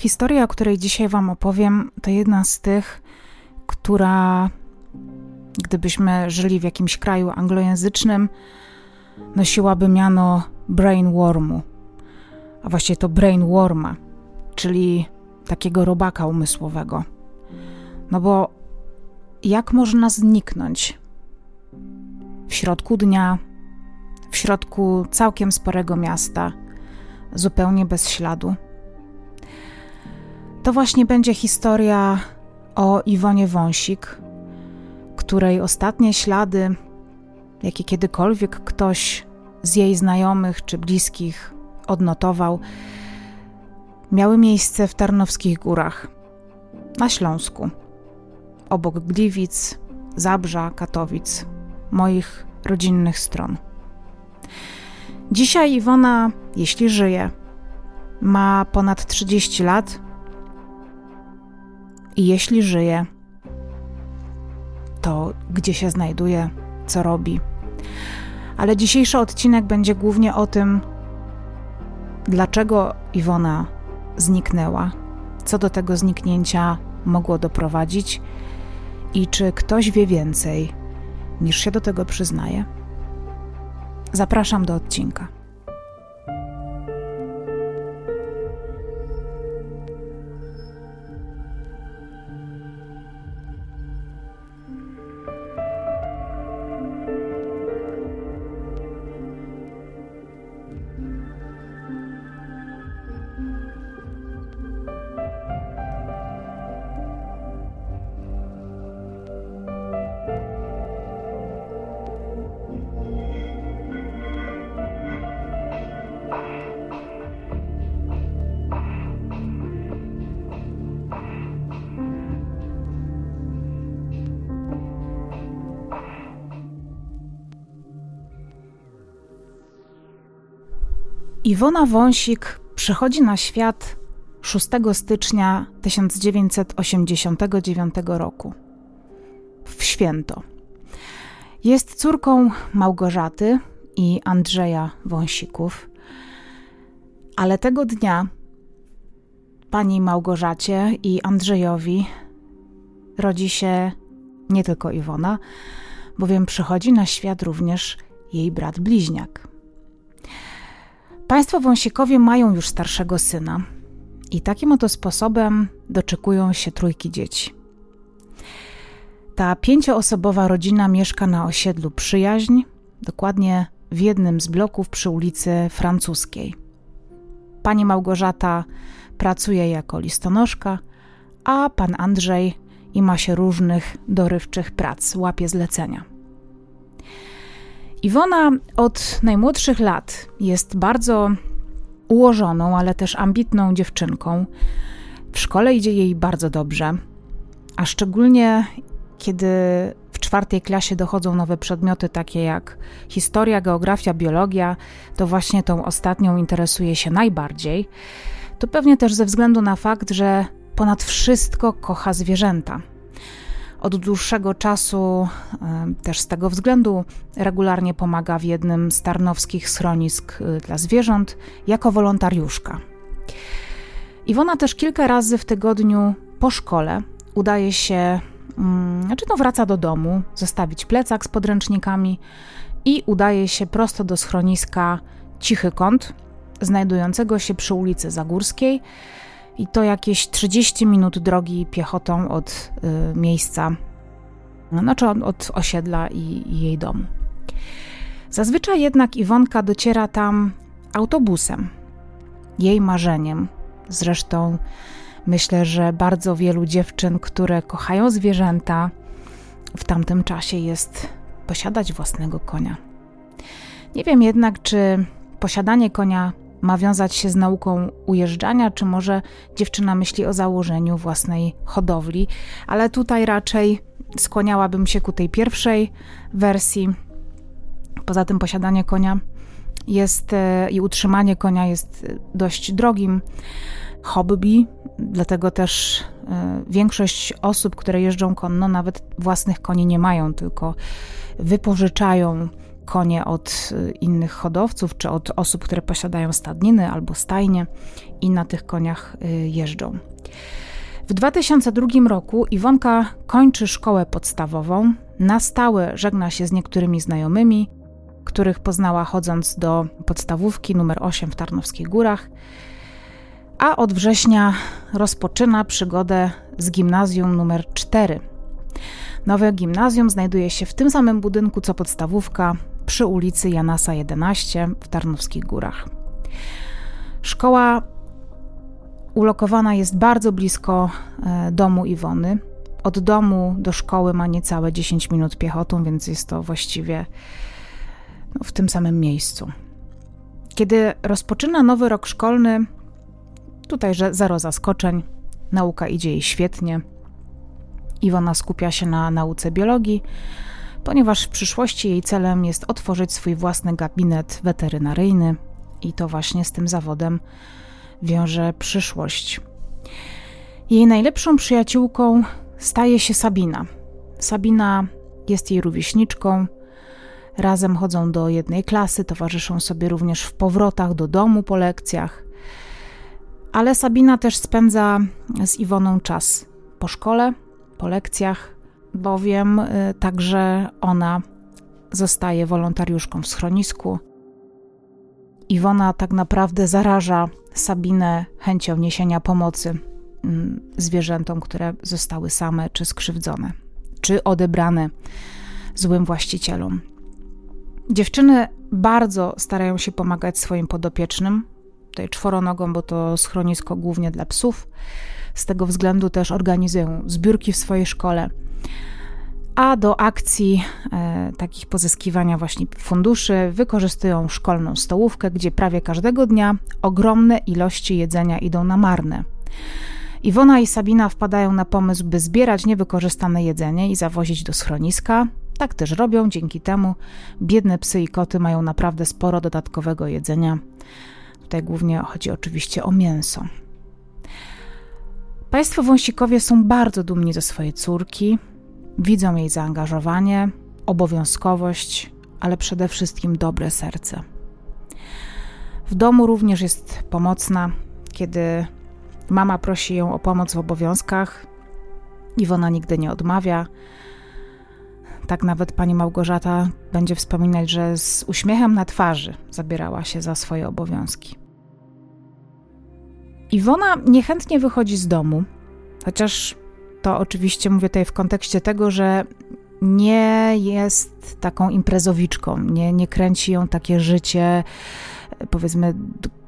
Historia, o której dzisiaj Wam opowiem, to jedna z tych, która, gdybyśmy żyli w jakimś kraju anglojęzycznym, nosiłaby miano brainwormu, a właściwie to brainworma, czyli takiego robaka umysłowego. No bo jak można zniknąć w środku dnia, w środku całkiem sporego miasta, zupełnie bez śladu? To właśnie będzie historia o Iwonie Wąsik, której ostatnie ślady, jakie kiedykolwiek ktoś z jej znajomych czy bliskich odnotował, miały miejsce w Tarnowskich Górach na Śląsku, obok Gliwic, Zabrza, Katowic, moich rodzinnych stron. Dzisiaj Iwona, jeśli żyje, ma ponad 30 lat i jeśli żyje, to gdzie się znajduje, co robi. Ale dzisiejszy odcinek będzie głównie o tym, dlaczego Iwona zniknęła, co do tego zniknięcia mogło doprowadzić i czy ktoś wie więcej niż się do tego przyznaje. Zapraszam do odcinka. Iwona Wąsik przychodzi na świat 6 stycznia 1989 roku w święto. Jest córką Małgorzaty i Andrzeja Wąsików, ale tego dnia pani Małgorzacie i Andrzejowi rodzi się nie tylko Iwona, bowiem przychodzi na świat również jej brat bliźniak. Państwo Wąsikowie mają już starszego syna i takim oto sposobem doczekują się trójki dzieci. Ta pięcioosobowa rodzina mieszka na osiedlu Przyjaźń, dokładnie w jednym z bloków przy ulicy Francuskiej. Pani Małgorzata pracuje jako listonoszka, a pan Andrzej i ma się różnych dorywczych prac, łapie zlecenia. Iwona od najmłodszych lat jest bardzo ułożoną, ale też ambitną dziewczynką. W szkole idzie jej bardzo dobrze, a szczególnie kiedy w czwartej klasie dochodzą nowe przedmioty, takie jak historia, geografia, biologia, to właśnie tą ostatnią interesuje się najbardziej. To pewnie też ze względu na fakt, że ponad wszystko kocha zwierzęta. Od dłuższego czasu, też z tego względu, regularnie pomaga w jednym z tarnowskich schronisk y, dla zwierząt jako wolontariuszka. Iwona też kilka razy w tygodniu po szkole udaje się, mm, znaczy no wraca do domu, zostawić plecak z podręcznikami i udaje się prosto do schroniska Cichy Kąt, znajdującego się przy ulicy Zagórskiej, i to jakieś 30 minut drogi piechotą od y, miejsca, znaczy od osiedla i, i jej domu. Zazwyczaj jednak Iwonka dociera tam autobusem, jej marzeniem. Zresztą myślę, że bardzo wielu dziewczyn, które kochają zwierzęta, w tamtym czasie jest posiadać własnego konia. Nie wiem jednak, czy posiadanie konia ma wiązać się z nauką ujeżdżania, czy może dziewczyna myśli o założeniu własnej hodowli, ale tutaj raczej skłaniałabym się ku tej pierwszej wersji. Poza tym posiadanie konia jest e, i utrzymanie konia jest dość drogim hobby, dlatego też e, większość osób, które jeżdżą konno, nawet własnych koni nie mają, tylko wypożyczają konie od y, innych hodowców, czy od osób, które posiadają stadniny albo stajnie i na tych koniach y, jeżdżą. W 2002 roku Iwonka kończy szkołę podstawową, na stałe żegna się z niektórymi znajomymi, których poznała chodząc do podstawówki numer 8 w Tarnowskich Górach, a od września rozpoczyna przygodę z gimnazjum numer 4. Nowe gimnazjum znajduje się w tym samym budynku co podstawówka przy ulicy Janasa 11 w Tarnowskich Górach. Szkoła ulokowana jest bardzo blisko e, domu Iwony. Od domu do szkoły ma niecałe 10 minut piechotą, więc jest to właściwie no, w tym samym miejscu. Kiedy rozpoczyna nowy rok szkolny, tutaj że zero zaskoczeń, nauka idzie jej świetnie. Iwona skupia się na nauce biologii, ponieważ w przyszłości jej celem jest otworzyć swój własny gabinet weterynaryjny i to właśnie z tym zawodem wiąże przyszłość. Jej najlepszą przyjaciółką staje się Sabina. Sabina jest jej rówieśniczką. Razem chodzą do jednej klasy, towarzyszą sobie również w powrotach do domu po lekcjach. Ale Sabina też spędza z Iwoną czas po szkole, po lekcjach, bowiem y, także ona zostaje wolontariuszką w schronisku. Iwona tak naprawdę zaraża Sabinę chęcią niesienia pomocy mm, zwierzętom, które zostały same czy skrzywdzone, czy odebrane złym właścicielom. Dziewczyny bardzo starają się pomagać swoim podopiecznym, tutaj czworonogą, bo to schronisko głównie dla psów. Z tego względu też organizują zbiórki w swojej szkole. A do akcji e, takich pozyskiwania właśnie funduszy wykorzystują szkolną stołówkę, gdzie prawie każdego dnia ogromne ilości jedzenia idą na marne. Iwona i Sabina wpadają na pomysł, by zbierać niewykorzystane jedzenie i zawozić do schroniska. Tak też robią, dzięki temu biedne psy i koty mają naprawdę sporo dodatkowego jedzenia. Tutaj głównie chodzi oczywiście o mięso. Państwo wąsikowie są bardzo dumni ze swojej córki, widzą jej zaangażowanie, obowiązkowość, ale przede wszystkim dobre serce. W domu również jest pomocna, kiedy mama prosi ją o pomoc w obowiązkach. Iwona nigdy nie odmawia. Tak nawet pani Małgorzata będzie wspominać, że z uśmiechem na twarzy zabierała się za swoje obowiązki. Iwona niechętnie wychodzi z domu, chociaż to oczywiście mówię tutaj w kontekście tego, że nie jest taką imprezowiczką, nie, nie kręci ją takie życie, powiedzmy,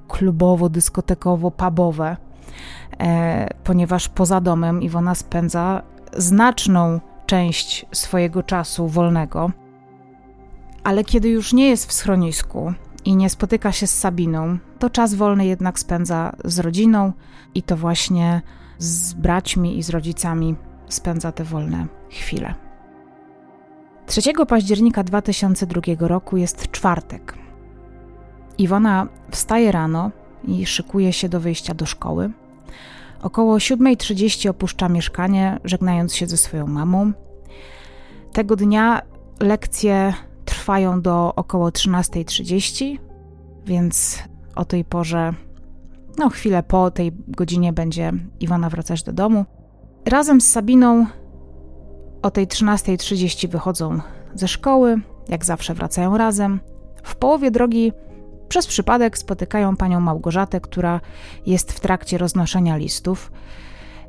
klubowo, dyskotekowo, pubowe, e, ponieważ poza domem Iwona spędza znaczną część swojego czasu wolnego. Ale kiedy już nie jest w schronisku i nie spotyka się z Sabiną, to czas wolny jednak spędza z rodziną i to właśnie z braćmi i z rodzicami spędza te wolne chwile. 3 października 2002 roku jest czwartek. Iwona wstaje rano i szykuje się do wyjścia do szkoły. Około 7.30 opuszcza mieszkanie, żegnając się ze swoją mamą. Tego dnia lekcje trwają do około 13.30, więc o tej porze no, chwilę po tej godzinie będzie Iwona wracać do domu. Razem z Sabiną o tej 13.30 wychodzą ze szkoły, jak zawsze wracają razem. W połowie drogi przez przypadek spotykają panią Małgorzatę, która jest w trakcie roznoszenia listów.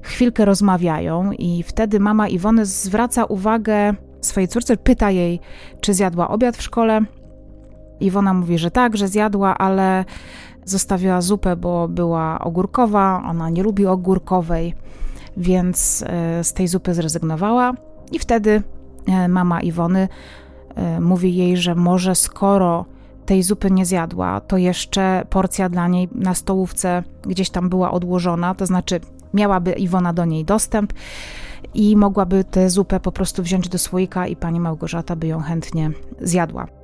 Chwilkę rozmawiają i wtedy mama Iwony zwraca uwagę swojej córce, pyta jej, czy zjadła obiad w szkole. Iwona mówi, że tak, że zjadła, ale Zostawiła zupę, bo była ogórkowa, ona nie lubi ogórkowej, więc e, z tej zupy zrezygnowała. I wtedy e, mama Iwony e, mówi jej, że może skoro tej zupy nie zjadła, to jeszcze porcja dla niej na stołówce gdzieś tam była odłożona, to znaczy miałaby Iwona do niej dostęp i mogłaby tę zupę po prostu wziąć do słoika i pani Małgorzata by ją chętnie zjadła.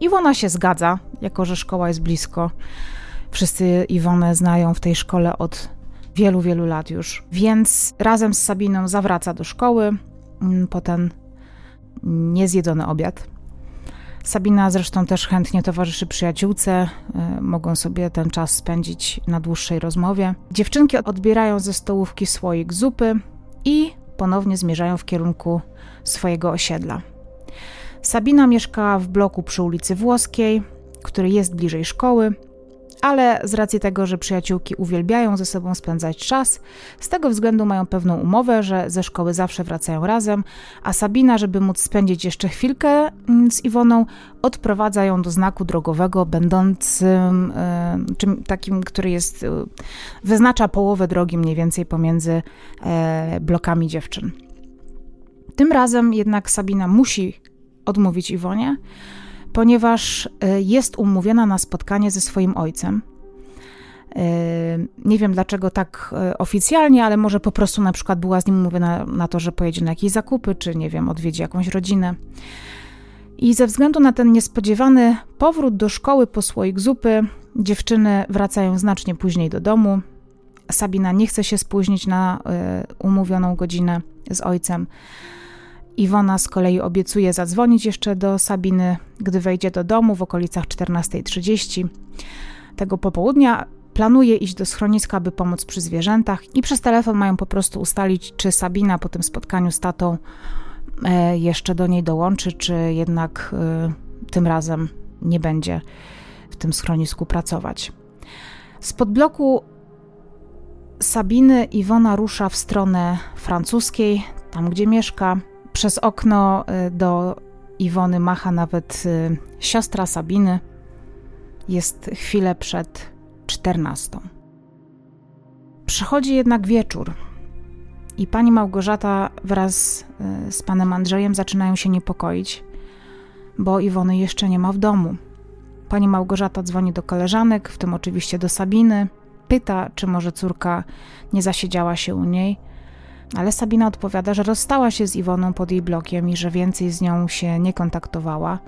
Iwona się zgadza, jako że szkoła jest blisko. Wszyscy Iwonę znają w tej szkole od wielu, wielu lat już. Więc razem z Sabiną zawraca do szkoły mm, po ten niezjedzony obiad. Sabina zresztą też chętnie towarzyszy przyjaciółce, y, mogą sobie ten czas spędzić na dłuższej rozmowie. Dziewczynki odbierają ze stołówki słoik zupy i ponownie zmierzają w kierunku swojego osiedla. Sabina mieszka w bloku przy ulicy Włoskiej, który jest bliżej szkoły ale z racji tego, że przyjaciółki uwielbiają ze sobą spędzać czas, z tego względu mają pewną umowę, że ze szkoły zawsze wracają razem, a Sabina, żeby móc spędzić jeszcze chwilkę mm, z Iwoną, odprowadza ją do znaku drogowego, będącym e, czym, takim, który jest, e, wyznacza połowę drogi mniej więcej pomiędzy e, blokami dziewczyn. Tym razem jednak Sabina musi odmówić Iwonie, ponieważ e, jest umówiona na spotkanie ze swoim ojcem. E, nie wiem dlaczego tak e, oficjalnie, ale może po prostu na przykład była z nim umówiona na to, że pojedzie na jakieś zakupy, czy nie wiem, odwiedzi jakąś rodzinę. I ze względu na ten niespodziewany powrót do szkoły po słoik zupy, dziewczyny wracają znacznie później do domu. Sabina nie chce się spóźnić na umówioną godzinę z ojcem. Iwona z kolei obiecuje zadzwonić jeszcze do Sabiny, gdy wejdzie do domu w okolicach 14.30. Tego popołudnia planuje iść do schroniska, by pomóc przy zwierzętach i przez telefon mają po prostu ustalić, czy Sabina po tym spotkaniu z tatą e, jeszcze do niej dołączy, czy jednak e, tym razem nie będzie w tym schronisku pracować. Spod bloku Sabiny Iwona rusza w stronę francuskiej, tam gdzie mieszka. Przez okno y, do Iwony macha nawet y, siostra Sabiny. Jest chwilę przed czternastą. Przychodzi jednak wieczór i pani Małgorzata wraz y, z panem Andrzejem zaczynają się niepokoić, bo Iwony jeszcze nie ma w domu. Pani Małgorzata dzwoni do koleżanek, w tym oczywiście do Sabiny, pyta, czy może córka nie zasiedziała się u niej – ale Sabina odpowiada, że rozstała się z Iwoną pod jej blokiem i że więcej z nią się nie kontaktowała.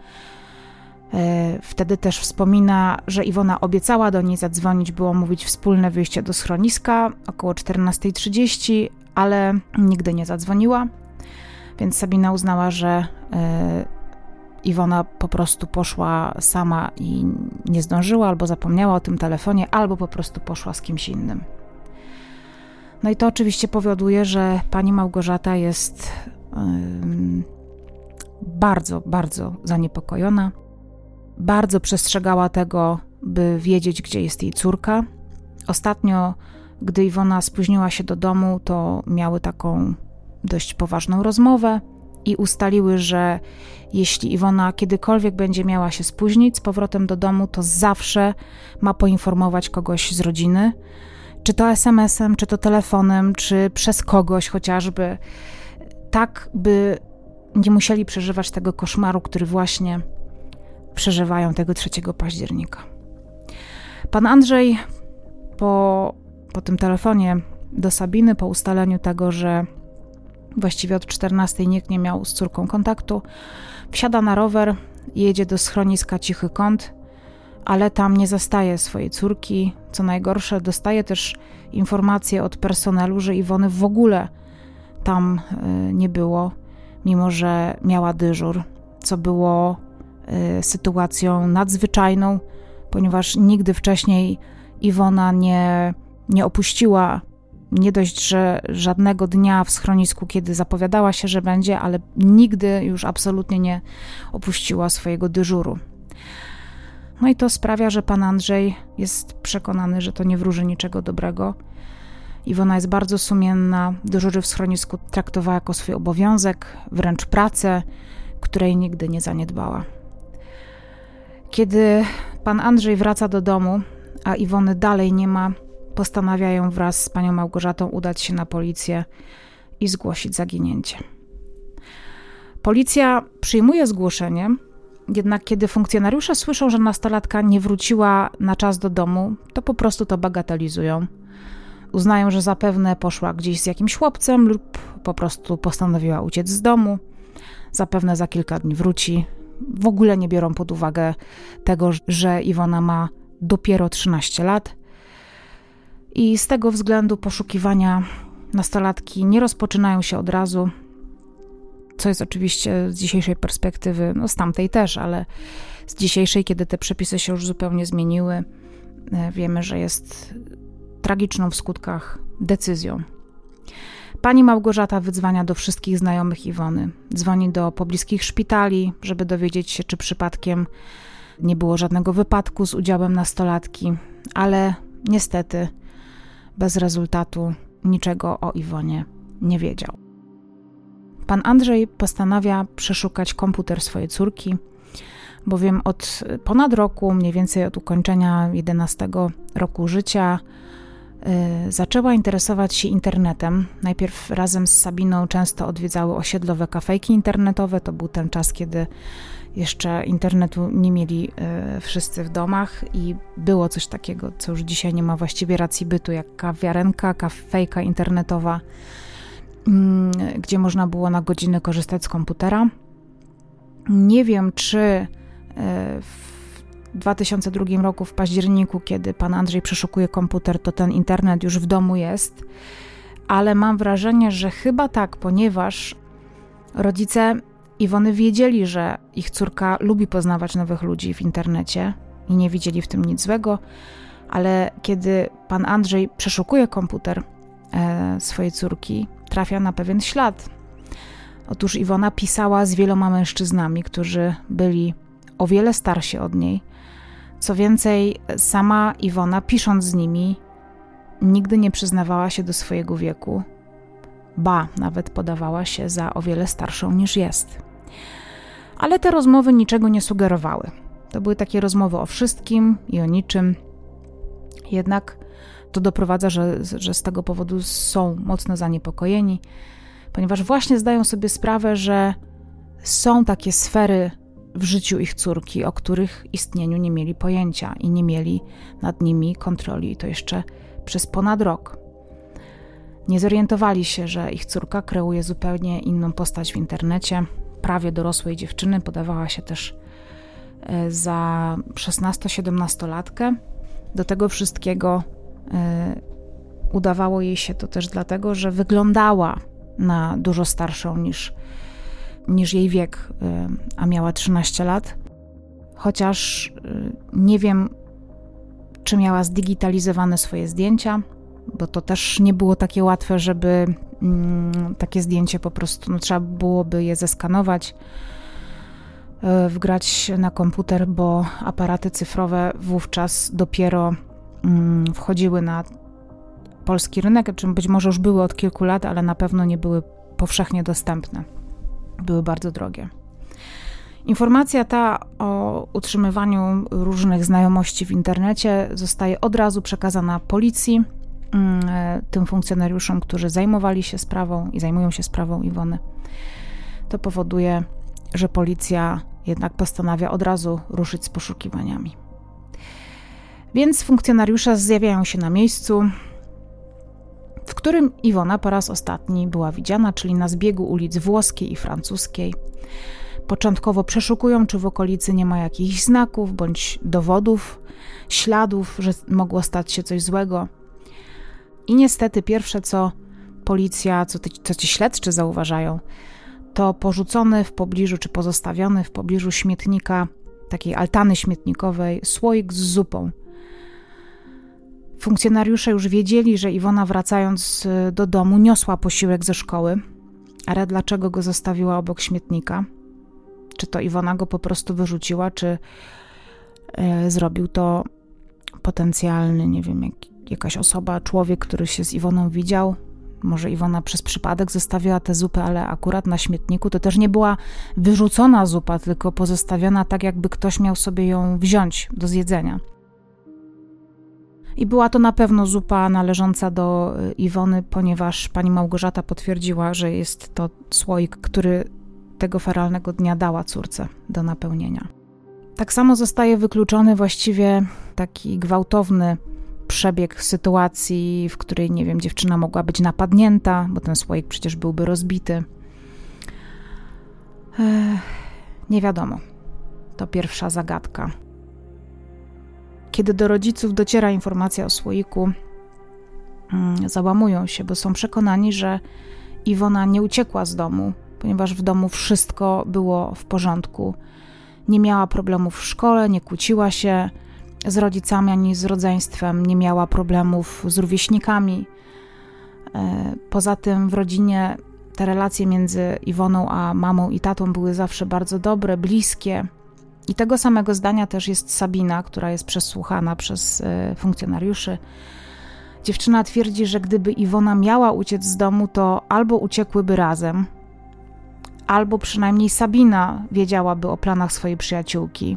E, wtedy też wspomina, że Iwona obiecała do niej zadzwonić, było mówić wspólne wyjście do schroniska około 14.30, ale nigdy nie zadzwoniła. Więc Sabina uznała, że e, Iwona po prostu poszła sama i nie zdążyła, albo zapomniała o tym telefonie, albo po prostu poszła z kimś innym. No i to oczywiście powoduje, że pani Małgorzata jest bardzo, bardzo zaniepokojona. Bardzo przestrzegała tego, by wiedzieć, gdzie jest jej córka. Ostatnio, gdy Iwona spóźniła się do domu, to miały taką dość poważną rozmowę i ustaliły, że jeśli Iwona kiedykolwiek będzie miała się spóźnić z powrotem do domu, to zawsze ma poinformować kogoś z rodziny, czy to SMS-em, czy to telefonem, czy przez kogoś chociażby, tak by nie musieli przeżywać tego koszmaru, który właśnie przeżywają tego 3 października. Pan Andrzej po, po tym telefonie do Sabiny, po ustaleniu tego, że właściwie od 14 nikt nie miał z córką kontaktu, wsiada na rower, jedzie do schroniska Cichy Kąt ale tam nie zastaje swojej córki. Co najgorsze, dostaje też informację od personelu, że Iwony w ogóle tam y, nie było, mimo że miała dyżur, co było y, sytuacją nadzwyczajną, ponieważ nigdy wcześniej Iwona nie, nie opuściła nie dość, że żadnego dnia w schronisku, kiedy zapowiadała się, że będzie, ale nigdy już absolutnie nie opuściła swojego dyżuru. No i to sprawia, że pan Andrzej jest przekonany, że to nie wróży niczego dobrego. Iwona jest bardzo sumienna, dyżury w schronisku traktowała jako swój obowiązek, wręcz pracę, której nigdy nie zaniedbała. Kiedy pan Andrzej wraca do domu, a Iwony dalej nie ma, postanawiają wraz z panią Małgorzatą udać się na policję i zgłosić zaginięcie. Policja przyjmuje zgłoszenie, jednak kiedy funkcjonariusze słyszą, że nastolatka nie wróciła na czas do domu, to po prostu to bagatelizują. Uznają, że zapewne poszła gdzieś z jakimś chłopcem lub po prostu postanowiła uciec z domu. Zapewne za kilka dni wróci. W ogóle nie biorą pod uwagę tego, że Iwona ma dopiero 13 lat. I z tego względu poszukiwania nastolatki nie rozpoczynają się od razu, Co jest oczywiście z dzisiejszej perspektywy, no z tamtej też, ale z dzisiejszej, kiedy te przepisy się już zupełnie zmieniły, e, wiemy, że jest tragiczną w skutkach decyzją. Pani Małgorzata wydzwania do wszystkich znajomych Iwony. Dzwoni do pobliskich szpitali, żeby dowiedzieć się, czy przypadkiem nie było żadnego wypadku z udziałem nastolatki, ale niestety bez rezultatu niczego o Iwonie nie wiedział. Pan Andrzej postanawia przeszukać komputer swojej córki, bowiem od ponad roku, mniej więcej od ukończenia 11 roku życia, yy, zaczęła interesować się internetem. Najpierw razem z Sabiną często odwiedzały osiedlowe kafejki internetowe. To był ten czas, kiedy jeszcze internetu nie mieli yy, wszyscy w domach i było coś takiego, co już dzisiaj nie ma właściwie racji bytu, jak kawiarenka, kafejka internetowa gdzie można było na godzinę korzystać z komputera. Nie wiem, czy e, w 2002 roku, w październiku, kiedy pan Andrzej przeszukuje komputer, to ten internet już w domu jest, ale mam wrażenie, że chyba tak, ponieważ rodzice Iwony wiedzieli, że ich córka lubi poznawać nowych ludzi w internecie i nie widzieli w tym nic złego, ale kiedy pan Andrzej przeszukuje komputer e, swojej córki, trafia na pewien ślad. Otóż Iwona pisała z wieloma mężczyznami, którzy byli o wiele starsi od niej. Co więcej, sama Iwona, pisząc z nimi, nigdy nie przyznawała się do swojego wieku, ba, nawet podawała się za o wiele starszą niż jest. Ale te rozmowy niczego nie sugerowały. To były takie rozmowy o wszystkim i o niczym. Jednak to doprowadza, że, że z tego powodu są mocno zaniepokojeni, ponieważ właśnie zdają sobie sprawę, że są takie sfery w życiu ich córki, o których istnieniu nie mieli pojęcia i nie mieli nad nimi kontroli, i to jeszcze przez ponad rok. Nie zorientowali się, że ich córka kreuje zupełnie inną postać w internecie. Prawie dorosłej dziewczyny podawała się też e, za 16-17-latkę. Do tego wszystkiego udawało jej się to też dlatego, że wyglądała na dużo starszą niż, niż jej wiek, e, a miała 13 lat. Chociaż e, nie wiem, czy miała zdigitalizowane swoje zdjęcia, bo to też nie było takie łatwe, żeby mm, takie zdjęcie po prostu, no, trzeba byłoby je zeskanować, wgrać na komputer, bo aparaty cyfrowe wówczas dopiero wchodziły na polski rynek, czym być może już były od kilku lat, ale na pewno nie były powszechnie dostępne. Były bardzo drogie. Informacja ta o utrzymywaniu różnych znajomości w internecie zostaje od razu przekazana policji, mm, tym funkcjonariuszom, którzy zajmowali się sprawą i zajmują się sprawą Iwony. To powoduje, że policja jednak postanawia od razu ruszyć z poszukiwaniami. Więc funkcjonariusze zjawiają się na miejscu, w którym Iwona po raz ostatni była widziana, czyli na zbiegu ulic włoskiej i francuskiej. Początkowo przeszukują, czy w okolicy nie ma jakichś znaków bądź dowodów, śladów, że mogło stać się coś złego. I niestety pierwsze, co policja, co, co ci śledczy zauważają, to porzucony w pobliżu, czy pozostawiony w pobliżu śmietnika, takiej altany śmietnikowej, słoik z zupą – Funkcjonariusze już wiedzieli, że Iwona wracając y, do domu niosła posiłek ze szkoły, ale dlaczego go zostawiła obok śmietnika? Czy to Iwona go po prostu wyrzuciła, czy y, zrobił to potencjalny, nie wiem, jak, jakaś osoba, człowiek, który się z Iwoną widział? Może Iwona przez przypadek zostawiła tę zupę, ale akurat na śmietniku to też nie była wyrzucona zupa, tylko pozostawiona tak, jakby ktoś miał sobie ją wziąć do zjedzenia. I była to na pewno zupa należąca do y, Iwony, ponieważ pani Małgorzata potwierdziła, że jest to słoik, który tego feralnego dnia dała córce do napełnienia. Tak samo zostaje wykluczony właściwie taki gwałtowny przebieg sytuacji, w której, nie wiem, dziewczyna mogła być napadnięta, bo ten słoik przecież byłby rozbity. Ech, nie wiadomo. To pierwsza zagadka. Kiedy do rodziców dociera informacja o słoiku, mm, załamują się, bo są przekonani, że Iwona nie uciekła z domu, ponieważ w domu wszystko było w porządku. Nie miała problemów w szkole, nie kłóciła się z rodzicami ani z rodzeństwem, nie miała problemów z rówieśnikami. E, poza tym w rodzinie te relacje między Iwoną a mamą i tatą były zawsze bardzo dobre, bliskie. I tego samego zdania też jest Sabina, która jest przesłuchana przez e, funkcjonariuszy. Dziewczyna twierdzi, że gdyby Iwona miała uciec z domu, to albo uciekłyby razem, albo przynajmniej Sabina wiedziałaby o planach swojej przyjaciółki.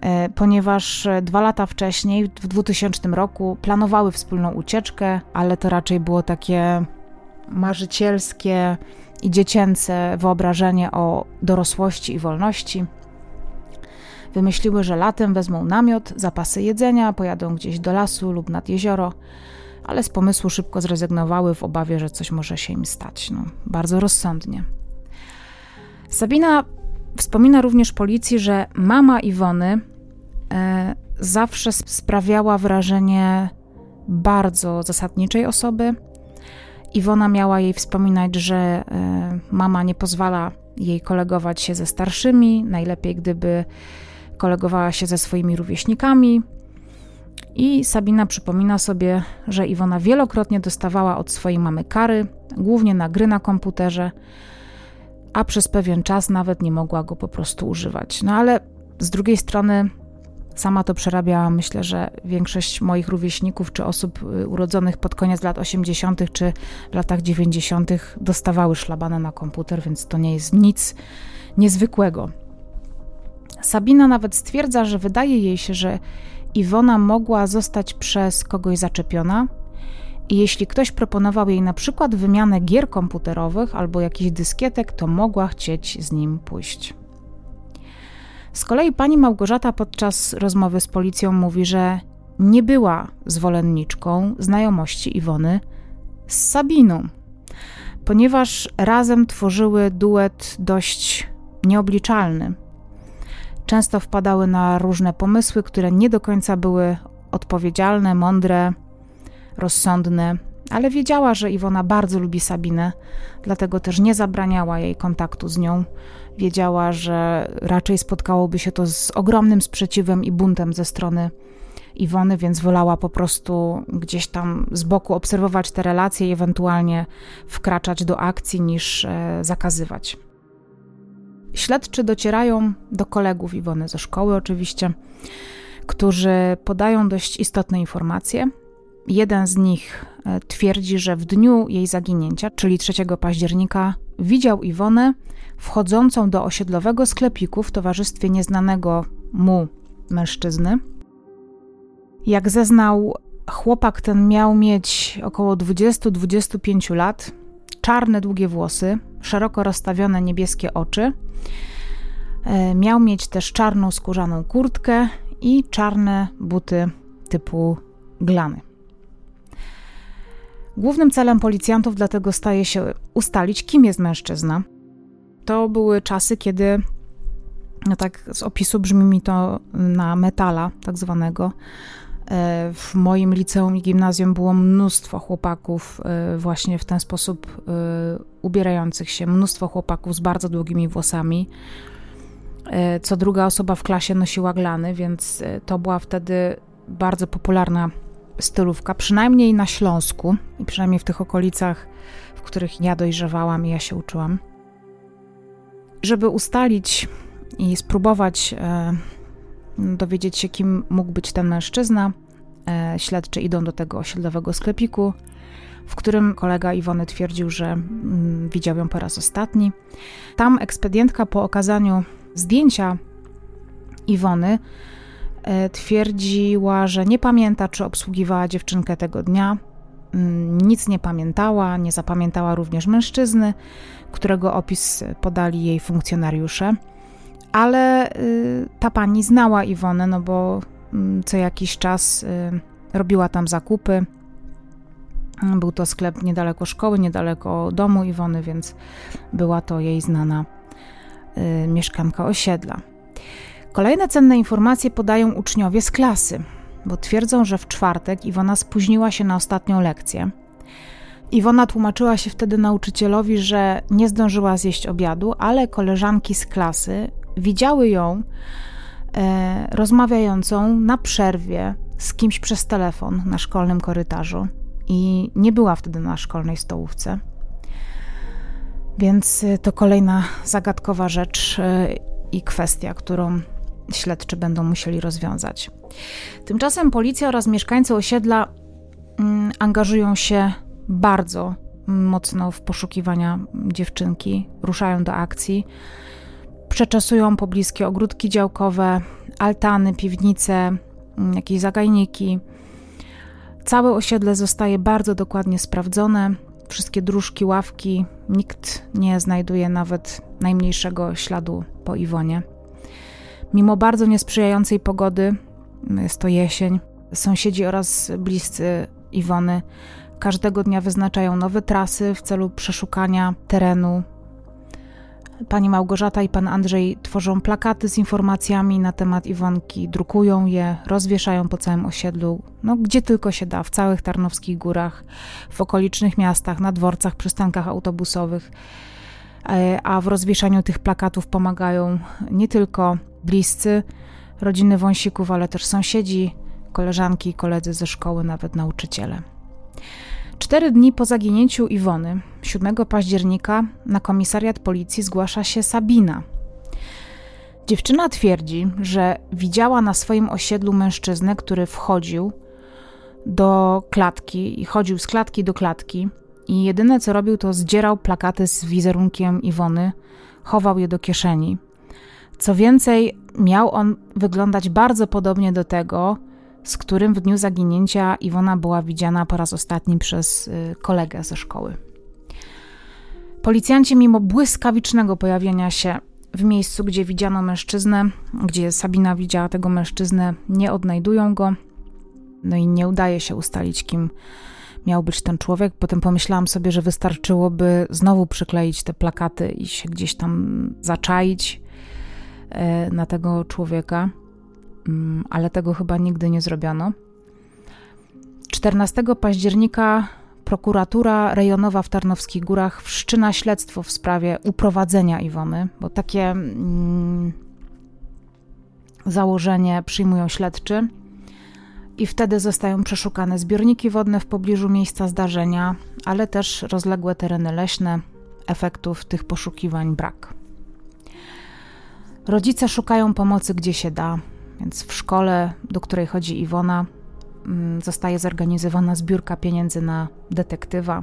E, ponieważ dwa lata wcześniej, w 2000 roku, planowały wspólną ucieczkę, ale to raczej było takie marzycielskie i dziecięce wyobrażenie o dorosłości i wolności. Wymyśliły, że latem wezmą namiot, zapasy jedzenia, pojadą gdzieś do lasu lub nad jezioro, ale z pomysłu szybko zrezygnowały w obawie, że coś może się im stać. No, bardzo rozsądnie. Sabina wspomina również policji, że mama Iwony e, zawsze sprawiała wrażenie bardzo zasadniczej osoby. Iwona miała jej wspominać, że e, mama nie pozwala jej kolegować się ze starszymi, najlepiej gdyby kolegowała się ze swoimi rówieśnikami. I Sabina przypomina sobie, że Iwona wielokrotnie dostawała od swojej mamy kary, głównie na gry na komputerze, a przez pewien czas nawet nie mogła go po prostu używać. No ale z drugiej strony sama to przerabiała. Myślę, że większość moich rówieśników czy osób y, urodzonych pod koniec lat 80. czy latach 90. dostawały szlabane na komputer, więc to nie jest nic niezwykłego. Sabina nawet stwierdza, że wydaje jej się, że Iwona mogła zostać przez kogoś zaczepiona, i jeśli ktoś proponował jej na przykład wymianę gier komputerowych albo jakichś dyskietek, to mogła chcieć z nim pójść. Z kolei pani Małgorzata podczas rozmowy z policją mówi, że nie była zwolenniczką znajomości Iwony z Sabiną, ponieważ razem tworzyły duet dość nieobliczalny. Często wpadały na różne pomysły, które nie do końca były odpowiedzialne, mądre, rozsądne, ale wiedziała, że Iwona bardzo lubi Sabinę, dlatego też nie zabraniała jej kontaktu z nią. Wiedziała, że raczej spotkałoby się to z ogromnym sprzeciwem i buntem ze strony Iwony, więc wolała po prostu gdzieś tam z boku obserwować te relacje i ewentualnie wkraczać do akcji niż e, zakazywać. Śledczy docierają do kolegów Iwony ze szkoły, oczywiście, którzy podają dość istotne informacje. Jeden z nich e, twierdzi, że w dniu jej zaginięcia, czyli 3 października, widział Iwonę wchodzącą do osiedlowego sklepiku w towarzystwie nieznanego mu mężczyzny. Jak zeznał, chłopak ten miał mieć około 20-25 lat, czarne, długie włosy, szeroko rozstawione niebieskie oczy. E, miał mieć też czarną skórzaną kurtkę i czarne buty typu glany. Głównym celem policjantów dlatego staje się ustalić, kim jest mężczyzna. To były czasy, kiedy, no tak z opisu brzmi mi to na metala, tak zwanego. E, w moim liceum i gimnazjum było mnóstwo chłopaków e, właśnie w ten sposób e, ubierających się, mnóstwo chłopaków z bardzo długimi włosami. Co druga osoba w klasie nosiła glany, więc to była wtedy bardzo popularna stylówka, przynajmniej na Śląsku i przynajmniej w tych okolicach, w których ja dojrzewałam i ja się uczyłam. Żeby ustalić i spróbować dowiedzieć się, kim mógł być ten mężczyzna, e, śledczy idą do tego osiedlowego sklepiku, w którym kolega Iwony twierdził, że mm, widział ją po raz ostatni. Tam ekspedientka po okazaniu zdjęcia Iwony E, twierdziła, że nie pamięta, czy obsługiwała dziewczynkę tego dnia. Mm, nic nie pamiętała, nie zapamiętała również mężczyzny, którego opis podali jej funkcjonariusze. Ale y, ta pani znała Iwonę, no bo mm, co jakiś czas y, robiła tam zakupy. Był to sklep niedaleko szkoły, niedaleko domu Iwony, więc była to jej znana y, mieszkanka osiedla. Kolejne cenne informacje podają uczniowie z klasy, bo twierdzą, że w czwartek Iwona spóźniła się na ostatnią lekcję. Iwona tłumaczyła się wtedy nauczycielowi, że nie zdążyła zjeść obiadu, ale koleżanki z klasy widziały ją e, rozmawiającą na przerwie z kimś przez telefon na szkolnym korytarzu i nie była wtedy na szkolnej stołówce. Więc e, to kolejna zagadkowa rzecz e, i kwestia, którą śledczy będą musieli rozwiązać. Tymczasem policja oraz mieszkańcy osiedla mm, angażują się bardzo mocno w poszukiwania dziewczynki, ruszają do akcji, przeczesują pobliskie ogródki działkowe, altany, piwnice, mm, jakieś zagajniki. Całe osiedle zostaje bardzo dokładnie sprawdzone, wszystkie dróżki, ławki, nikt nie znajduje nawet najmniejszego śladu po Iwonie. Mimo bardzo niesprzyjającej pogody, jest to jesień, sąsiedzi oraz bliscy Iwony każdego dnia wyznaczają nowe trasy w celu przeszukania terenu. Pani Małgorzata i pan Andrzej tworzą plakaty z informacjami na temat Iwonki, drukują je, rozwieszają po całym osiedlu, no gdzie tylko się da, w całych Tarnowskich Górach, w okolicznych miastach, na dworcach, przystankach autobusowych. E, a w rozwieszaniu tych plakatów pomagają nie tylko bliscy, rodziny wąsików, ale też sąsiedzi, koleżanki, koledzy ze szkoły, nawet nauczyciele. Cztery dni po zaginięciu Iwony, 7 października, na komisariat policji zgłasza się Sabina. Dziewczyna twierdzi, że widziała na swoim osiedlu mężczyznę, który wchodził do klatki i chodził z klatki do klatki i jedyne co robił to zdzierał plakaty z wizerunkiem Iwony, chował je do kieszeni. Co więcej, miał on wyglądać bardzo podobnie do tego, z którym w dniu zaginięcia Iwona była widziana po raz ostatni przez y, kolegę ze szkoły. Policjanci, mimo błyskawicznego pojawienia się w miejscu, gdzie widziano mężczyznę, gdzie Sabina widziała tego mężczyznę, nie odnajdują go. No i nie udaje się ustalić, kim miał być ten człowiek. Potem pomyślałam sobie, że wystarczyłoby znowu przykleić te plakaty i się gdzieś tam zaczaić e, na tego człowieka, ale tego chyba nigdy nie zrobiono. 14 października prokuratura rejonowa w Tarnowskich Górach wszczyna śledztwo w sprawie uprowadzenia Iwony, bo takie mm, założenie przyjmują śledczy i wtedy zostają przeszukane zbiorniki wodne w pobliżu miejsca zdarzenia, ale też rozległe tereny leśne. Efektów tych poszukiwań brak. Rodzice szukają pomocy gdzie się da, więc w szkole, do której chodzi Iwona, mm, zostaje zorganizowana zbiórka pieniędzy na detektywa.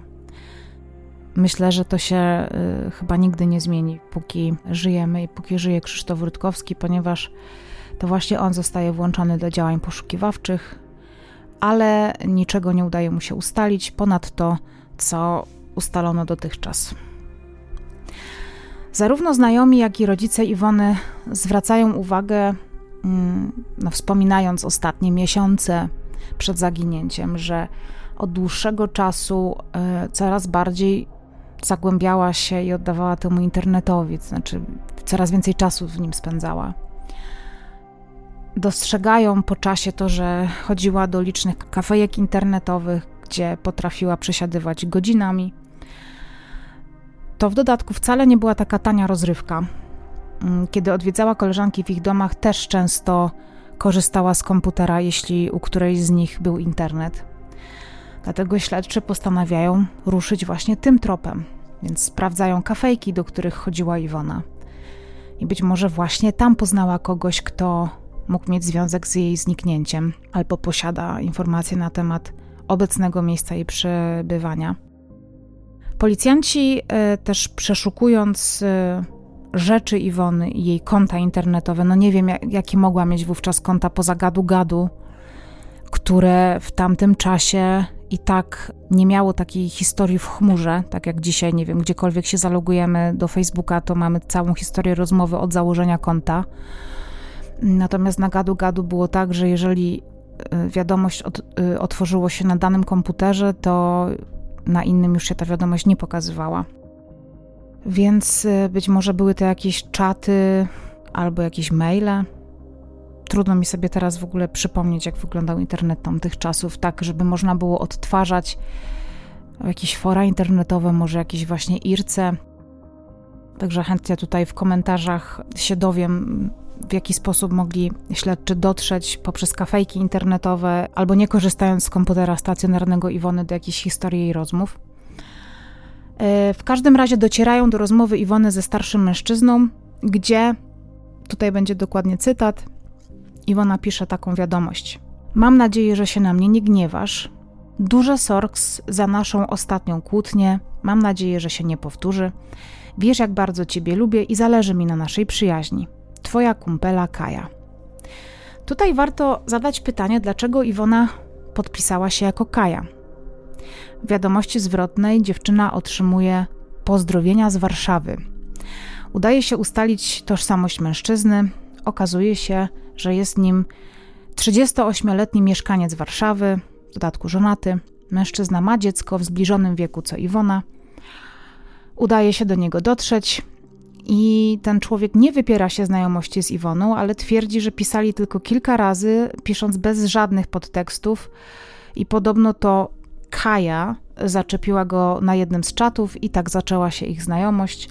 Myślę, że to się y, chyba nigdy nie zmieni, póki żyjemy i póki żyje Krzysztof Rutkowski, ponieważ to właśnie on zostaje włączony do działań poszukiwawczych, ale niczego nie udaje mu się ustalić ponad to, co ustalono dotychczas. Zarówno znajomi, jak i rodzice Iwony zwracają uwagę, no, wspominając ostatnie miesiące przed zaginięciem, że od dłuższego czasu y, coraz bardziej zagłębiała się i oddawała temu internetowi, to znaczy coraz więcej czasu w nim spędzała dostrzegają po czasie to, że chodziła do licznych kafejek internetowych, gdzie potrafiła przesiadywać godzinami. To w dodatku wcale nie była taka tania rozrywka. Mm, kiedy odwiedzała koleżanki w ich domach, też często korzystała z komputera, jeśli u którejś z nich był internet. Dlatego śledczy postanawiają ruszyć właśnie tym tropem, więc sprawdzają kafejki, do których chodziła Iwona. I być może właśnie tam poznała kogoś, kto mógł mieć związek z jej zniknięciem albo posiada informacje na temat obecnego miejsca jej przebywania. Policjanci e, też przeszukując e, rzeczy Iwony i jej konta internetowe, no nie wiem jakie mogła mieć wówczas konta poza gadu-gadu, które w tamtym czasie i tak nie miało takiej historii w chmurze, tak jak dzisiaj, nie wiem, gdziekolwiek się zalogujemy do Facebooka, to mamy całą historię rozmowy od założenia konta. Natomiast na gadu gadu było tak, że jeżeli y, wiadomość od, y, otworzyło się na danym komputerze, to na innym już się ta wiadomość nie pokazywała. Więc y, być może były to jakieś czaty albo jakieś maile. Trudno mi sobie teraz w ogóle przypomnieć, jak wyglądał internet tamtych czasów, tak żeby można było odtwarzać jakieś fora internetowe, może jakieś właśnie IRCE. Także chętnie tutaj w komentarzach się dowiem, w jaki sposób mogli śledczy dotrzeć poprzez kafejki internetowe albo nie korzystając z komputera stacjonarnego Iwony do jakichś historii jej rozmów. E, w każdym razie docierają do rozmowy Iwony ze starszym mężczyzną, gdzie, tutaj będzie dokładnie cytat, Iwona pisze taką wiadomość. Mam nadzieję, że się na mnie nie gniewasz. Duże sorks za naszą ostatnią kłótnię. Mam nadzieję, że się nie powtórzy. Wiesz, jak bardzo Ciebie lubię i zależy mi na naszej przyjaźni. Twoja kumpela Kaja. Tutaj warto zadać pytanie, dlaczego Iwona podpisała się jako Kaja. Wiadomości zwrotnej dziewczyna otrzymuje pozdrowienia z Warszawy. Udaje się ustalić tożsamość mężczyzny. Okazuje się, że jest nim 38-letni mieszkaniec Warszawy, w dodatku żonaty. Mężczyzna ma dziecko w zbliżonym wieku co Iwona. Udaje się do niego dotrzeć i ten człowiek nie wypiera się znajomości z Iwoną, ale twierdzi, że pisali tylko kilka razy, pisząc bez żadnych podtekstów i podobno to Kaja zaczepiła go na jednym z czatów i tak zaczęła się ich znajomość.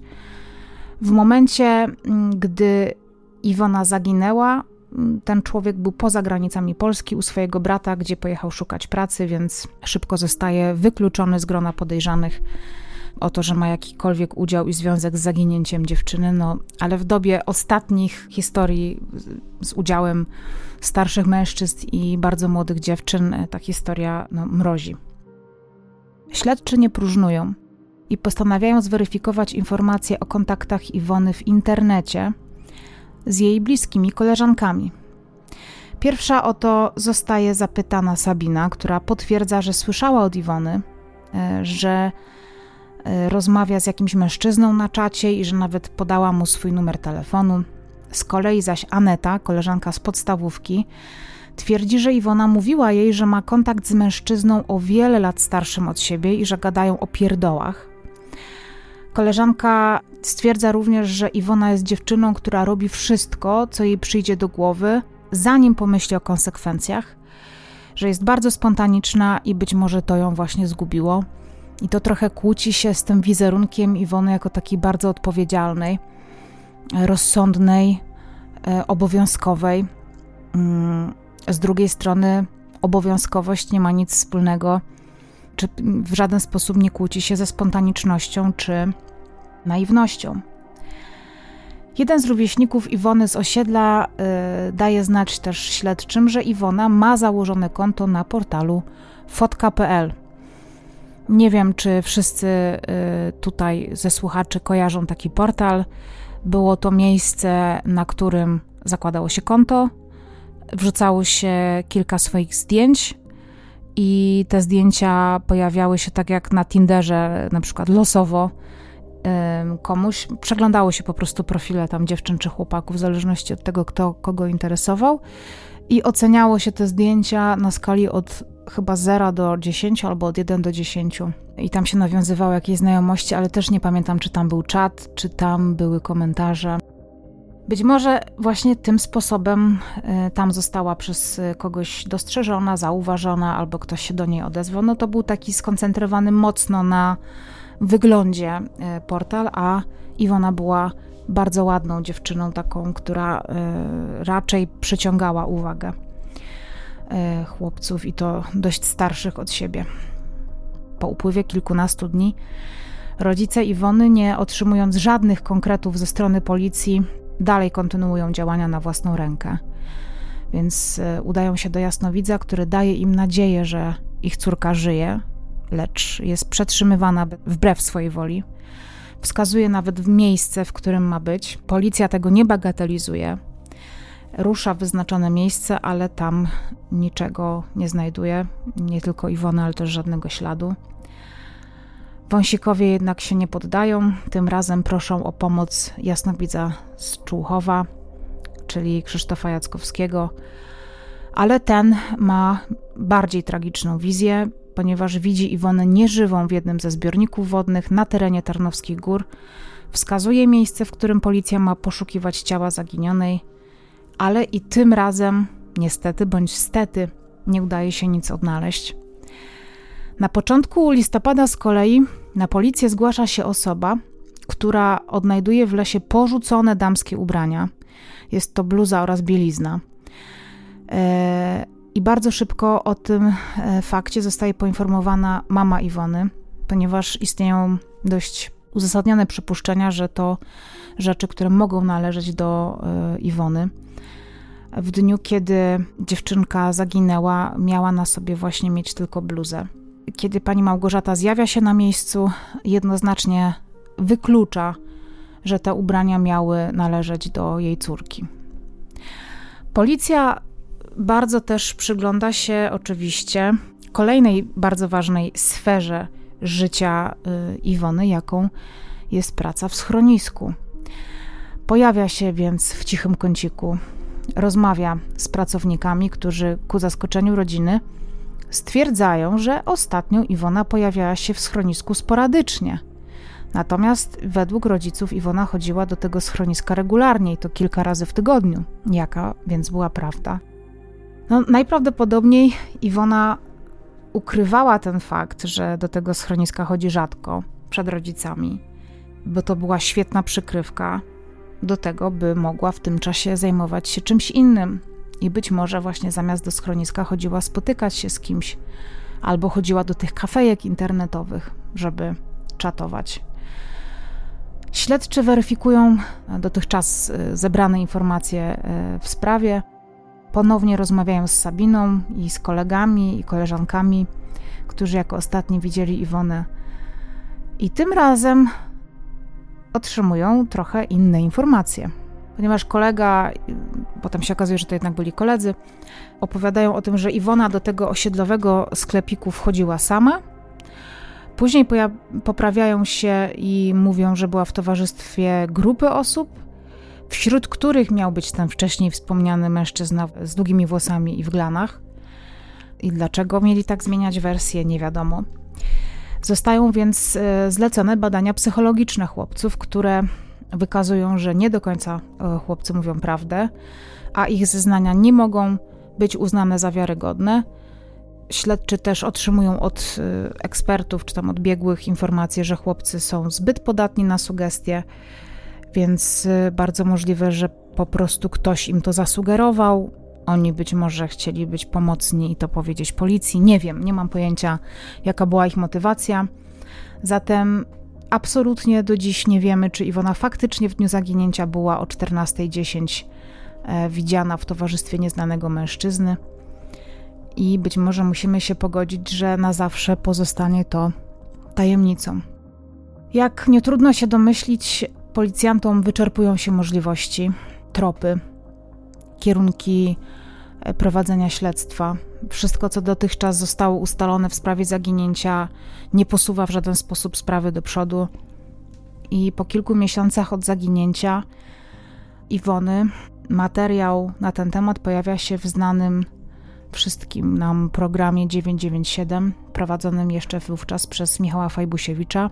W momencie, mm, gdy Iwona zaginęła, mm, ten człowiek był poza granicami Polski u swojego brata, gdzie pojechał szukać pracy, więc szybko zostaje wykluczony z grona podejrzanych o to, że ma jakikolwiek udział i związek z zaginięciem dziewczyny, no ale w dobie ostatnich historii z udziałem starszych mężczyzn i bardzo młodych dziewczyn e, ta historia no, mrozi. Śledczy nie próżnują i postanawiają zweryfikować informacje o kontaktach Iwony w internecie z jej bliskimi koleżankami. Pierwsza o to zostaje zapytana Sabina, która potwierdza, że słyszała od Iwony, e, że e, rozmawia z jakimś mężczyzną na czacie i że nawet podała mu swój numer telefonu. Z kolei zaś Aneta, koleżanka z podstawówki, Twierdzi, że Iwona mówiła jej, że ma kontakt z mężczyzną o wiele lat starszym od siebie i że gadają o pierdołach. Koleżanka stwierdza również, że Iwona jest dziewczyną, która robi wszystko, co jej przyjdzie do głowy, zanim pomyśli o konsekwencjach, że jest bardzo spontaniczna i być może to ją właśnie zgubiło. I to trochę kłóci się z tym wizerunkiem Iwony jako takiej bardzo odpowiedzialnej, rozsądnej, e, obowiązkowej. Z drugiej strony obowiązkowość nie ma nic wspólnego, czy w żaden sposób nie kłóci się ze spontanicznością czy naiwnością. Jeden z rówieśników Iwony z osiedla y, daje znać też śledczym, że Iwona ma założone konto na portalu fotka.pl. Nie wiem, czy wszyscy y, tutaj ze słuchaczy kojarzą taki portal. Było to miejsce, na którym zakładało się konto, wrzucało się kilka swoich zdjęć i te zdjęcia pojawiały się tak jak na Tinderze, na przykład losowo komuś. Przeglądało się po prostu profile tam dziewczyn czy chłopaków, w zależności od tego, kto kogo interesował. I oceniało się te zdjęcia na skali od chyba 0 do 10 albo od 1 do 10. I tam się nawiązywało jakieś znajomości, ale też nie pamiętam, czy tam był czat, czy tam były komentarze. Być może właśnie tym sposobem y, tam została przez kogoś dostrzeżona, zauważona, albo ktoś się do niej odezwał. No to był taki skoncentrowany mocno na wyglądzie y, portal, a Iwona była bardzo ładną dziewczyną, taką, która raczej przyciągała uwagę chłopców i to dość starszych od siebie. Po upływie kilkunastu dni rodzice Iwony, nie otrzymując żadnych konkretów ze strony policji, dalej kontynuują działania na własną rękę. Więc e, udają się do jasnowidza, który daje im nadzieję, że ich córka żyje, lecz jest przetrzymywana wbrew swojej woli. Wskazuje nawet w miejsce, w którym ma być. Policja tego nie bagatelizuje. Rusza w wyznaczone miejsce, ale tam niczego nie znajduje. Nie tylko Iwony, ale też żadnego śladu. Wąsikowie jednak się nie poddają, tym razem proszą o pomoc jasnowidza z Człuchowa, czyli Krzysztofa Jackowskiego, ale ten ma bardziej tragiczną wizję, ponieważ widzi Iwonę nieżywą w jednym ze zbiorników wodnych na terenie Tarnowskich Gór. Wskazuje miejsce, w którym policja ma poszukiwać ciała zaginionej, ale i tym razem, niestety bądź stety, nie udaje się nic odnaleźć. Na początku listopada z kolei na policję zgłasza się osoba, która odnajduje w lesie porzucone damskie ubrania. Jest to bluza oraz bielizna. E, I bardzo szybko o tym e, fakcie zostaje poinformowana mama Iwony, ponieważ istnieją dość uzasadnione przypuszczenia, że to rzeczy, które mogą należeć do e, Iwony. W dniu, kiedy dziewczynka zaginęła, miała na sobie właśnie mieć tylko bluzę. Kiedy pani Małgorzata zjawia się na miejscu, jednoznacznie wyklucza, że te ubrania miały należeć do jej córki. Policja bardzo też przygląda się oczywiście kolejnej bardzo ważnej sferze życia y, Iwony, jaką jest praca w schronisku. Pojawia się więc w cichym kąciku, rozmawia z pracownikami, którzy ku zaskoczeniu rodziny stwierdzają, że ostatnio Iwona pojawiała się w schronisku sporadycznie. Natomiast według rodziców Iwona chodziła do tego schroniska regularnie i to kilka razy w tygodniu. Jaka więc była prawda? No, najprawdopodobniej Iwona ukrywała ten fakt, że do tego schroniska chodzi rzadko przed rodzicami, bo to była świetna przykrywka do tego, by mogła w tym czasie zajmować się czymś innym. I być może właśnie zamiast do schroniska chodziła spotykać się z kimś, albo chodziła do tych kafejek internetowych, żeby czatować. Śledczy weryfikują dotychczas e, zebrane informacje e, w sprawie. Ponownie rozmawiają z Sabiną i z kolegami i koleżankami, którzy jako ostatni widzieli Iwonę. I tym razem otrzymują trochę inne informacje. Ponieważ kolega, potem się okazuje, że to jednak byli koledzy, opowiadają o tym, że Iwona do tego osiedlowego sklepiku wchodziła sama. Później poprawiają się i mówią, że była w towarzystwie grupy osób, wśród których miał być ten wcześniej wspomniany mężczyzna z długimi włosami i w glanach. I dlaczego mieli tak zmieniać wersję, nie wiadomo. Zostają więc e, zlecone badania psychologiczne chłopców, które wykazują, że nie do końca e, chłopcy mówią prawdę, a ich zeznania nie mogą być uznane za wiarygodne. Śledczy też otrzymują od e, ekspertów czy tam odbiegłych informacje, że chłopcy są zbyt podatni na sugestie, więc bardzo możliwe, że po prostu ktoś im to zasugerował, oni być może chcieli być pomocni i to powiedzieć policji. Nie wiem, nie mam pojęcia, jaka była ich motywacja. Zatem absolutnie do dziś nie wiemy, czy Iwona faktycznie w dniu zaginięcia była o 14.10 e, widziana w towarzystwie nieznanego mężczyzny. I być może musimy się pogodzić, że na zawsze pozostanie to tajemnicą. Jak nie trudno się domyślić, policjantom wyczerpują się możliwości, tropy, kierunki prowadzenia śledztwa. Wszystko, co dotychczas zostało ustalone w sprawie zaginięcia, nie posuwa w żaden sposób sprawy do przodu. I po kilku miesiącach od zaginięcia Iwony, materiał na ten temat pojawia się w znanym wszystkim nam programie 997, prowadzonym jeszcze wówczas przez Michała Fajbusiewicza.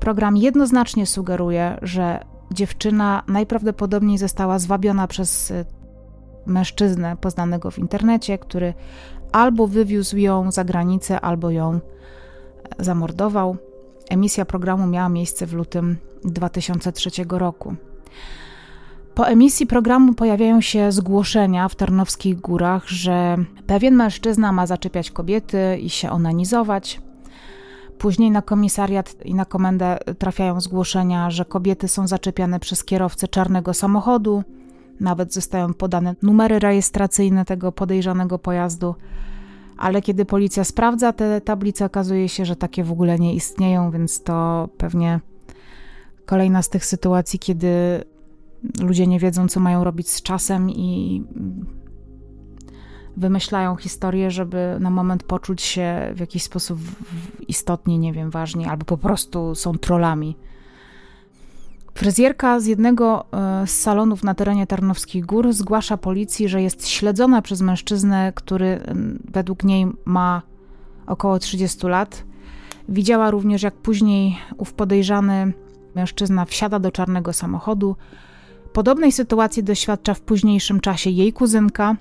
Program jednoznacznie sugeruje, że dziewczyna najprawdopodobniej została zwabiona przez e, mężczyznę poznanego w internecie, który albo wywiózł ją za granicę, albo ją e, zamordował. Emisja programu miała miejsce w lutym 2003 roku. Po emisji programu pojawiają się zgłoszenia w Tarnowskich Górach, że pewien mężczyzna ma zaczepiać kobiety i się onanizować. Później na komisariat i na komendę trafiają zgłoszenia, że kobiety są zaczepiane przez kierowcę czarnego samochodu, nawet zostają podane numery rejestracyjne tego podejrzanego pojazdu. Ale kiedy policja sprawdza te tablice, okazuje się, że takie w ogóle nie istnieją, więc to pewnie kolejna z tych sytuacji, kiedy ludzie nie wiedzą, co mają robić z czasem i wymyślają historię, żeby na moment poczuć się w jakiś sposób istotnie, nie wiem, ważni, albo po prostu są trollami. Fryzjerka z jednego e, z salonów na terenie Tarnowskich Gór zgłasza policji, że jest śledzona przez mężczyznę, który według niej ma około 30 lat. Widziała również, jak później ów podejrzany mężczyzna wsiada do czarnego samochodu. Podobnej sytuacji doświadcza w późniejszym czasie jej kuzynka,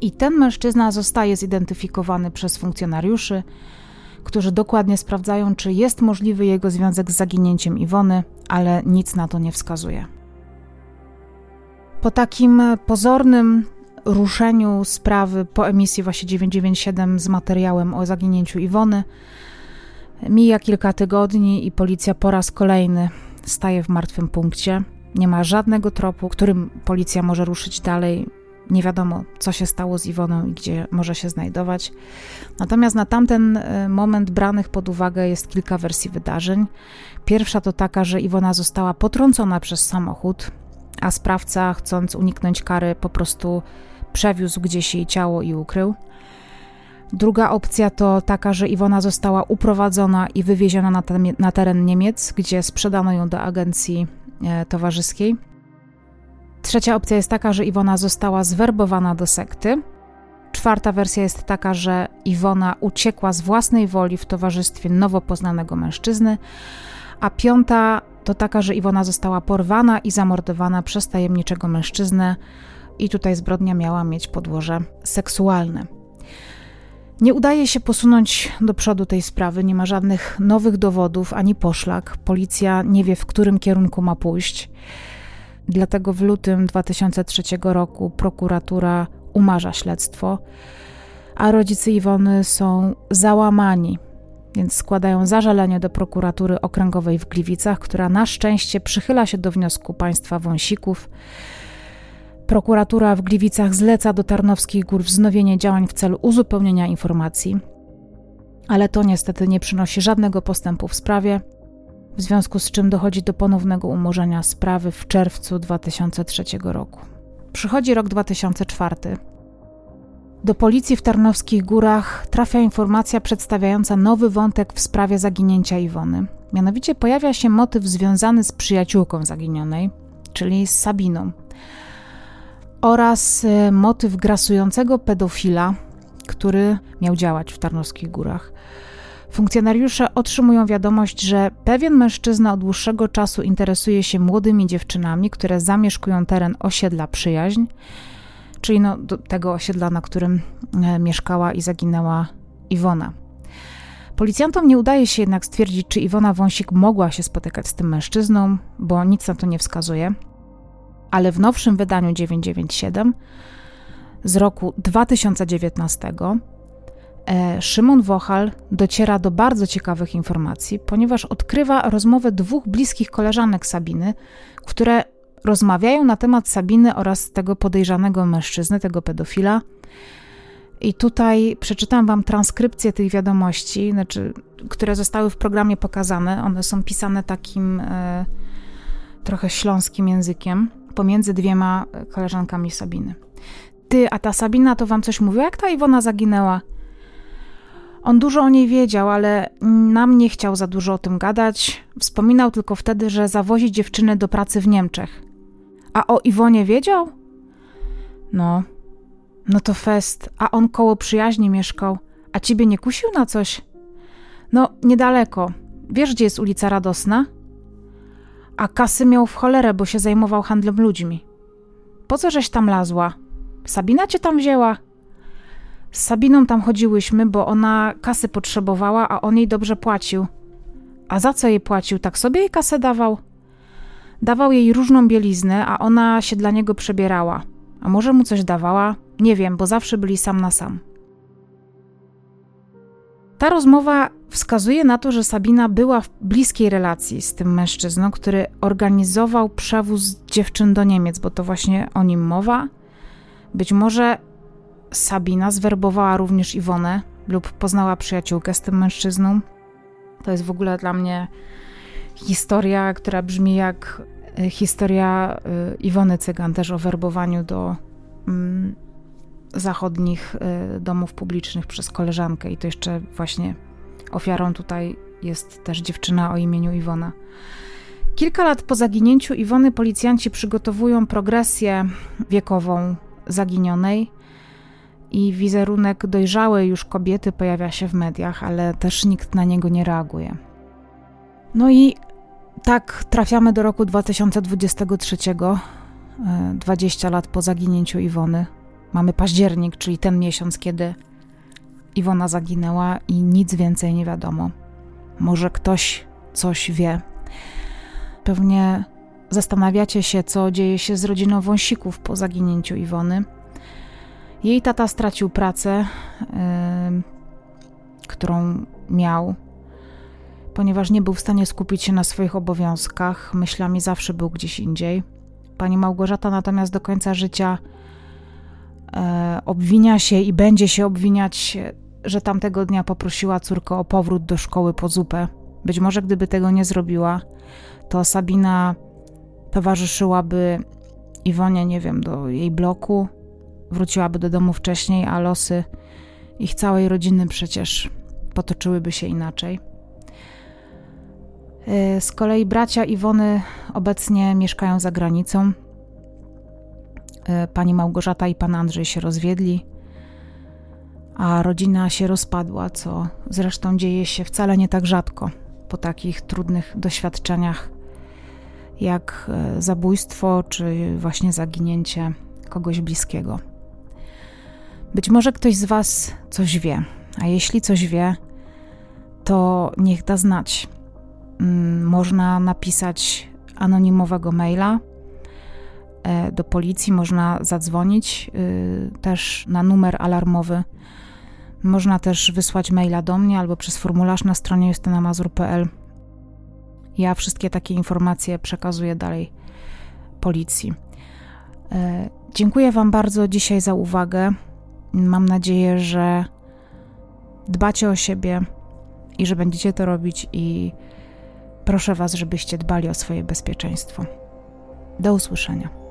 i ten mężczyzna zostaje zidentyfikowany przez funkcjonariuszy, którzy dokładnie sprawdzają, czy jest możliwy jego związek z zaginięciem Iwony, ale nic na to nie wskazuje. Po takim pozornym ruszeniu sprawy po emisji właśnie 997 z materiałem o zaginięciu Iwony, mija kilka tygodni i policja po raz kolejny staje w martwym punkcie. Nie ma żadnego tropu, którym policja może ruszyć dalej. Nie wiadomo, co się stało z Iwoną i gdzie może się znajdować. Natomiast na tamten e, moment branych pod uwagę jest kilka wersji wydarzeń. Pierwsza to taka, że Iwona została potrącona przez samochód, a sprawca, chcąc uniknąć kary, po prostu przewiózł gdzieś jej ciało i ukrył. Druga opcja to taka, że Iwona została uprowadzona i wywieziona na, te, na teren Niemiec, gdzie sprzedano ją do agencji e, towarzyskiej. Trzecia opcja jest taka, że Iwona została zwerbowana do sekty. Czwarta wersja jest taka, że Iwona uciekła z własnej woli w towarzystwie nowo poznanego mężczyzny. A piąta to taka, że Iwona została porwana i zamordowana przez tajemniczego mężczyznę, i tutaj zbrodnia miała mieć podłoże seksualne. Nie udaje się posunąć do przodu tej sprawy, nie ma żadnych nowych dowodów ani poszlak. Policja nie wie, w którym kierunku ma pójść. Dlatego w lutym 2003 roku prokuratura umarza śledztwo, a rodzice Iwony są załamani, więc składają zażalenie do prokuratury okręgowej w Gliwicach, która na szczęście przychyla się do wniosku państwa Wąsików. Prokuratura w Gliwicach zleca do Tarnowskich Gór wznowienie działań w celu uzupełnienia informacji, ale to niestety nie przynosi żadnego postępu w sprawie, w związku z czym dochodzi do ponownego umorzenia sprawy w czerwcu 2003 roku. Przychodzi rok 2004. Do policji w Tarnowskich Górach trafia informacja przedstawiająca nowy wątek w sprawie zaginięcia Iwony. Mianowicie pojawia się motyw związany z przyjaciółką zaginionej, czyli z Sabiną oraz e, motyw grasującego pedofila, który miał działać w Tarnowskich Górach. Funkcjonariusze otrzymują wiadomość, że pewien mężczyzna od dłuższego czasu interesuje się młodymi dziewczynami, które zamieszkują teren osiedla Przyjaźń, czyli no, tego osiedla, na którym e, mieszkała i zaginęła Iwona. Policjantom nie udaje się jednak stwierdzić, czy Iwona Wąsik mogła się spotykać z tym mężczyzną, bo nic na to nie wskazuje ale w nowszym wydaniu 997 z roku 2019 e, Szymon Wochal dociera do bardzo ciekawych informacji, ponieważ odkrywa rozmowę dwóch bliskich koleżanek Sabiny, które rozmawiają na temat Sabiny oraz tego podejrzanego mężczyzny, tego pedofila. I tutaj przeczytam Wam transkrypcję tych wiadomości, znaczy, które zostały w programie pokazane. One są pisane takim e, trochę śląskim językiem pomiędzy dwiema e, koleżankami Sabiny. Ty, a ta Sabina to wam coś mówiła, jak ta Iwona zaginęła? On dużo o niej wiedział, ale nam nie chciał za dużo o tym gadać. Wspominał tylko wtedy, że zawozi dziewczynę do pracy w Niemczech. A o Iwonie wiedział? No, no to fest, a on koło przyjaźni mieszkał, a ciebie nie kusił na coś? No, niedaleko. Wiesz, gdzie jest ulica Radosna? a kasy miał w cholerę, bo się zajmował handlem ludźmi. Po co żeś tam lazła? Sabina cię tam wzięła? Z Sabiną tam chodziłyśmy, bo ona kasy potrzebowała, a on jej dobrze płacił. A za co jej płacił? Tak sobie jej kasę dawał? Dawał jej różną bieliznę, a ona się dla niego przebierała. A może mu coś dawała? Nie wiem, bo zawsze byli sam na sam. Ta rozmowa wskazuje na to, że Sabina była w bliskiej relacji z tym mężczyzną, który organizował przewóz dziewczyn do Niemiec, bo to właśnie o nim mowa. Być może Sabina zwerbowała również Iwonę lub poznała przyjaciółkę z tym mężczyzną. To jest w ogóle dla mnie historia, która brzmi jak e, historia e, Iwony Cygan, też o werbowaniu do mm, zachodnich y, domów publicznych przez koleżankę i to jeszcze właśnie ofiarą tutaj jest też dziewczyna o imieniu Iwona. Kilka lat po zaginięciu Iwony policjanci przygotowują progresję wiekową zaginionej i wizerunek dojrzałej już kobiety pojawia się w mediach, ale też nikt na niego nie reaguje. No i tak trafiamy do roku 2023, 20 y, lat po zaginięciu Iwony. Mamy październik, czyli ten miesiąc, kiedy Iwona zaginęła i nic więcej nie wiadomo. Może ktoś coś wie. Pewnie zastanawiacie się, co dzieje się z rodziną Wąsików po zaginięciu Iwony. Jej tata stracił pracę, yy, którą miał, ponieważ nie był w stanie skupić się na swoich obowiązkach. Myślami zawsze był gdzieś indziej. Pani Małgorzata natomiast do końca życia e, obwinia się i będzie się obwiniać, że tamtego dnia poprosiła córkę o powrót do szkoły po zupę. Być może gdyby tego nie zrobiła, to Sabina towarzyszyłaby Iwonie, nie wiem, do jej bloku, wróciłaby do domu wcześniej, a losy ich całej rodziny przecież potoczyłyby się inaczej. E, z kolei bracia Iwony obecnie mieszkają za granicą. E, pani Małgorzata i pan Andrzej się rozwiedli, a rodzina się rozpadła, co zresztą dzieje się wcale nie tak rzadko po takich trudnych doświadczeniach jak e, zabójstwo czy właśnie zaginięcie kogoś bliskiego. Być może ktoś z Was coś wie, a jeśli coś wie, to niech da znać. Mm, można napisać anonimowego maila e, do policji, można zadzwonić y, też na numer alarmowy. Można też wysłać maila do mnie albo przez formularz na stronie justynamazur.pl. Ja wszystkie takie informacje przekazuję dalej policji. E, dziękuję Wam bardzo dzisiaj za uwagę. Mam nadzieję, że dbacie o siebie i że będziecie to robić i proszę Was, żebyście dbali o swoje bezpieczeństwo. Do usłyszenia.